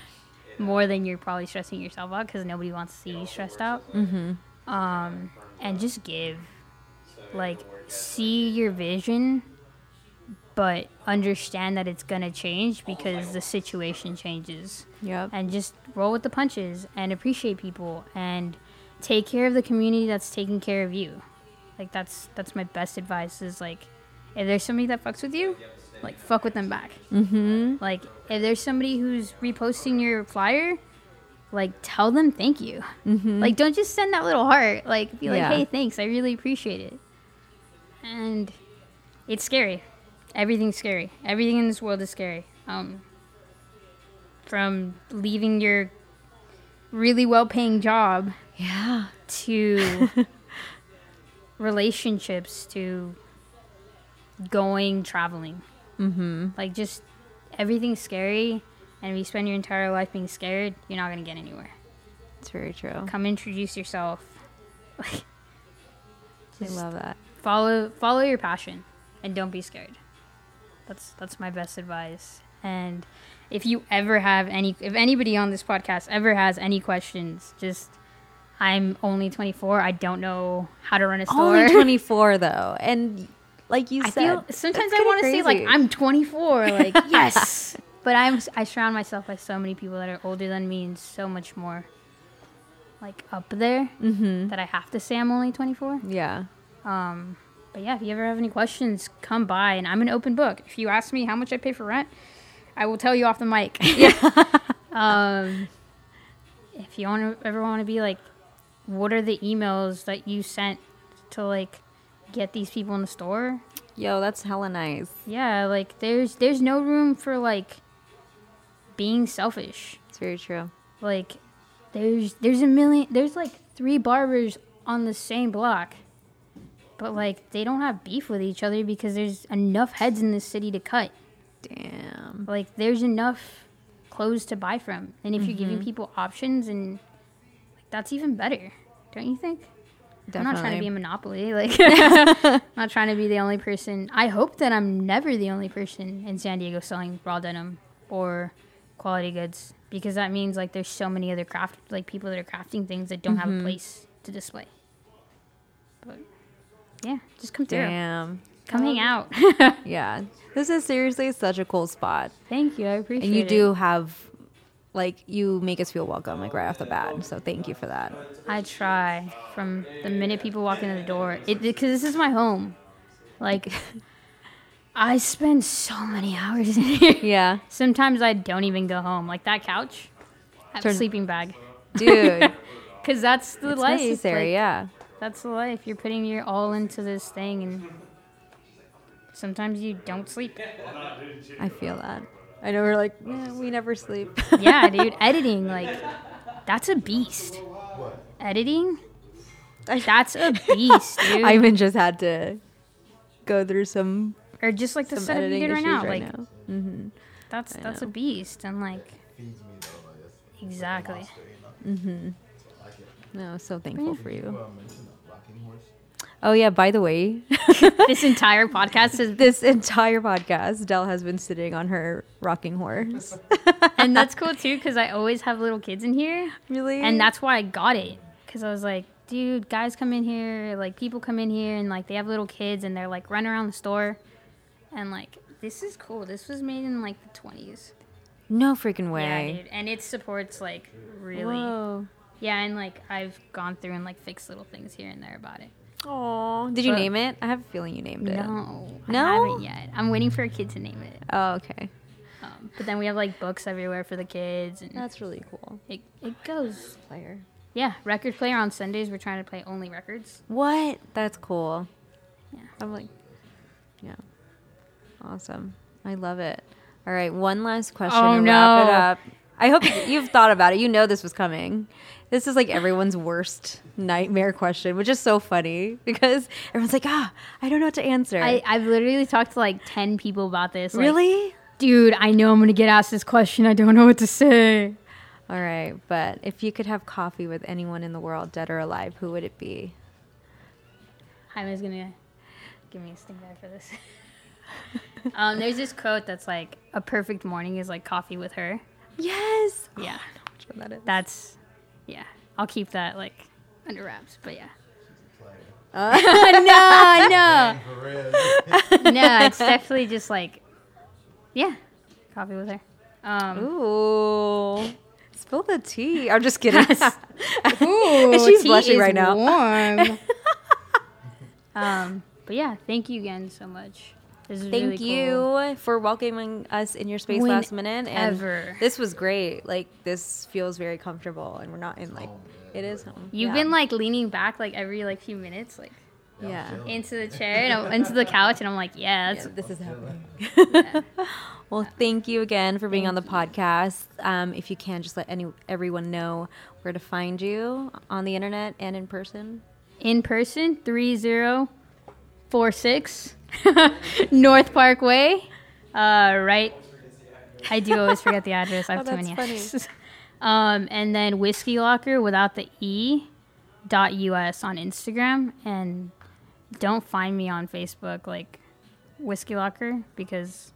more than you're probably stressing yourself out because nobody wants to see you stressed out mm-hmm. um, and just give like see your vision but understand that it's gonna change because the situation changes Yep. and just roll with the punches and appreciate people and take care of the community that's taking care of you like that's that's my best advice is like if there's somebody that fucks with you like fuck with them back mm-hmm. like if there's somebody who's reposting your flyer like tell them thank you Mm-hmm. like don't just send that little heart like be like Yeah. hey thanks i really appreciate it and it's scary everything's scary everything in this world is scary um from leaving your really well paying job yeah. to relationships to going traveling. Mm-hmm. Like just everything's scary, and if you spend your entire life being scared, you're not gonna get anywhere. It's very true. Come introduce yourself. Like I love that. follow follow your passion, and don't be scared. That's that's my best advice. And if you ever have any, if anybody on this podcast ever has any questions, just I'm only 24. I don't know how to run a store. Only 24 though. And like you I said, feel sometimes I want to say like. I'm 24, like yes, but I'm I surround myself by so many people that are older than me and so much more like up there Mm-hmm. that I have to say I'm only 24. Yeah. Um, but yeah, if you ever have any questions, come by and I'm an open book. If you ask me how much I pay for rent, I will tell you off the mic. Yeah. um, if you want to ever want to be like, what are the emails that you sent to like get these people in the store? Yo, that's hella nice. Yeah, like there's there's no room for like being selfish. It's very true. Like there's there's a million there's like three barbers on the same block. But like they don't have beef with each other because there's enough heads in this city to cut. Damn. Like there's enough clothes to buy from. And if you're Mm-hmm. giving people options and like that's even better. Don't you think? I'm not trying to be a monopoly. Like, I'm not trying to be the only person. I hope that I'm never the only person in San Diego selling raw denim or quality goods because that means like there's so many other craft like people that are crafting things that don't have Mm-hmm. a place to display. But yeah, just come through. Damn. Come hang out. Yeah. This is seriously such a cool spot. thank you. I appreciate it. And you it. do have like you make us feel welcome like right off the bat. So thank you for that. I try from the minute people walk in the door. It because this is my home. Like I spend so many hours in here. Yeah. Sometimes I don't even go home. Like that couch, I have a sleeping bag. Dude, Because that's the it's life. necessary, like, yeah. That's the life. You're putting your all into this thing, and sometimes you don't sleep. I feel that. I know we're like, yeah, we never sleep. Yeah, dude. Editing, like, that's a beast. Editing, that's a beast, dude. Ivan just had to go through some or just like the some setup you did right now. right like, now. Mm-hmm. that's I that's know. a beast, and like, exactly. Mm-hmm. No, so thankful for you. Oh yeah, by the way, this entire podcast is this entire podcast, Del has been sitting on her rocking horse. and that's cool too because I always have little kids in here, Really? and that's why I got it because I was like, dude, guys come in here, like people come in here, and like they have little kids, and they're like running around the store, and like this is cool. This was made in like the twenties. no freaking Yeah, way. dude, and it supports like really. Whoa. Yeah, and like I've gone through and like fixed little things here and there about it. Aw. Did you But- name it? I have a feeling you named it. No, No? I haven't yet. I'm waiting for a kid to name it. Oh, okay. Um, but then we have like books everywhere for the kids, and That's really cool. it it goes. Player. yeah, record player on Sundays. We're trying to play only records. What? That's cool. Yeah. I'm like, yeah. Awesome. I love it. All right, one last question Oh, to wrap it up. I hope you've thought about it. You know this was coming. This is like everyone's worst nightmare question, which is so funny because everyone's like, ah, I don't know what to answer. I, I've literally talked to like 10 people about this. like, really? Dude, I know I'm going to get asked this question. I don't know what to say. All right, but if you could have coffee with anyone in the world, dead or alive, who would it be? Jaime's going to give me a stink eye for this. um, there's this quote that's like, a perfect morning is like coffee with her. Yes. Yeah. One that is? That's, yeah. I'll keep that like under wraps, but yeah. Uh, no, no. No, it's definitely just like, yeah, coffee with her. Um, Ooh. Spill the tea. I'm just kidding. Ooh, she's tea blushing is right now. Warm. um, but yeah, thank you again so much. This is Thank really you for welcoming us in your space last minute. And Whenever. this was great. Like this feels very comfortable, and we're not in like it is home. You've Yeah. been like leaning back like every like few minutes, like yeah. into the chair and into the couch, and I'm like, yeah, Yeah, that's this is happening. well, thank you again for being on the podcast. Um, if you can, just let any everyone know where to find you on the internet and in person. in person, three zero four six North Park Way. Uh, right. I do always forget the address. I have Oh, too many addresses. Um, and then whisky locker without the e dot us on Instagram, and don't find me on Facebook like whisky locker because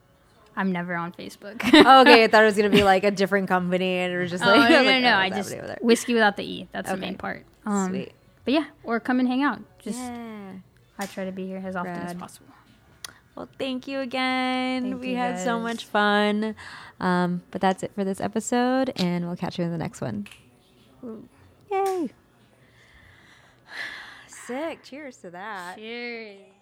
I'm never on Facebook. Oh, okay, I thought it was gonna be like a different company, and it was just Oh, like, no, I was no, like, no. oh, I just happening over there. whiskey without the e. That's the main part. Um, Sweet. But yeah, or come and hang out. Just Yeah. I try to be here as often as possible. Well, thank you again. Thank we you, had so much fun. Um, but that's it for this episode, and we'll catch you in the next one. Yay! Sick. Cheers to that. Cheers.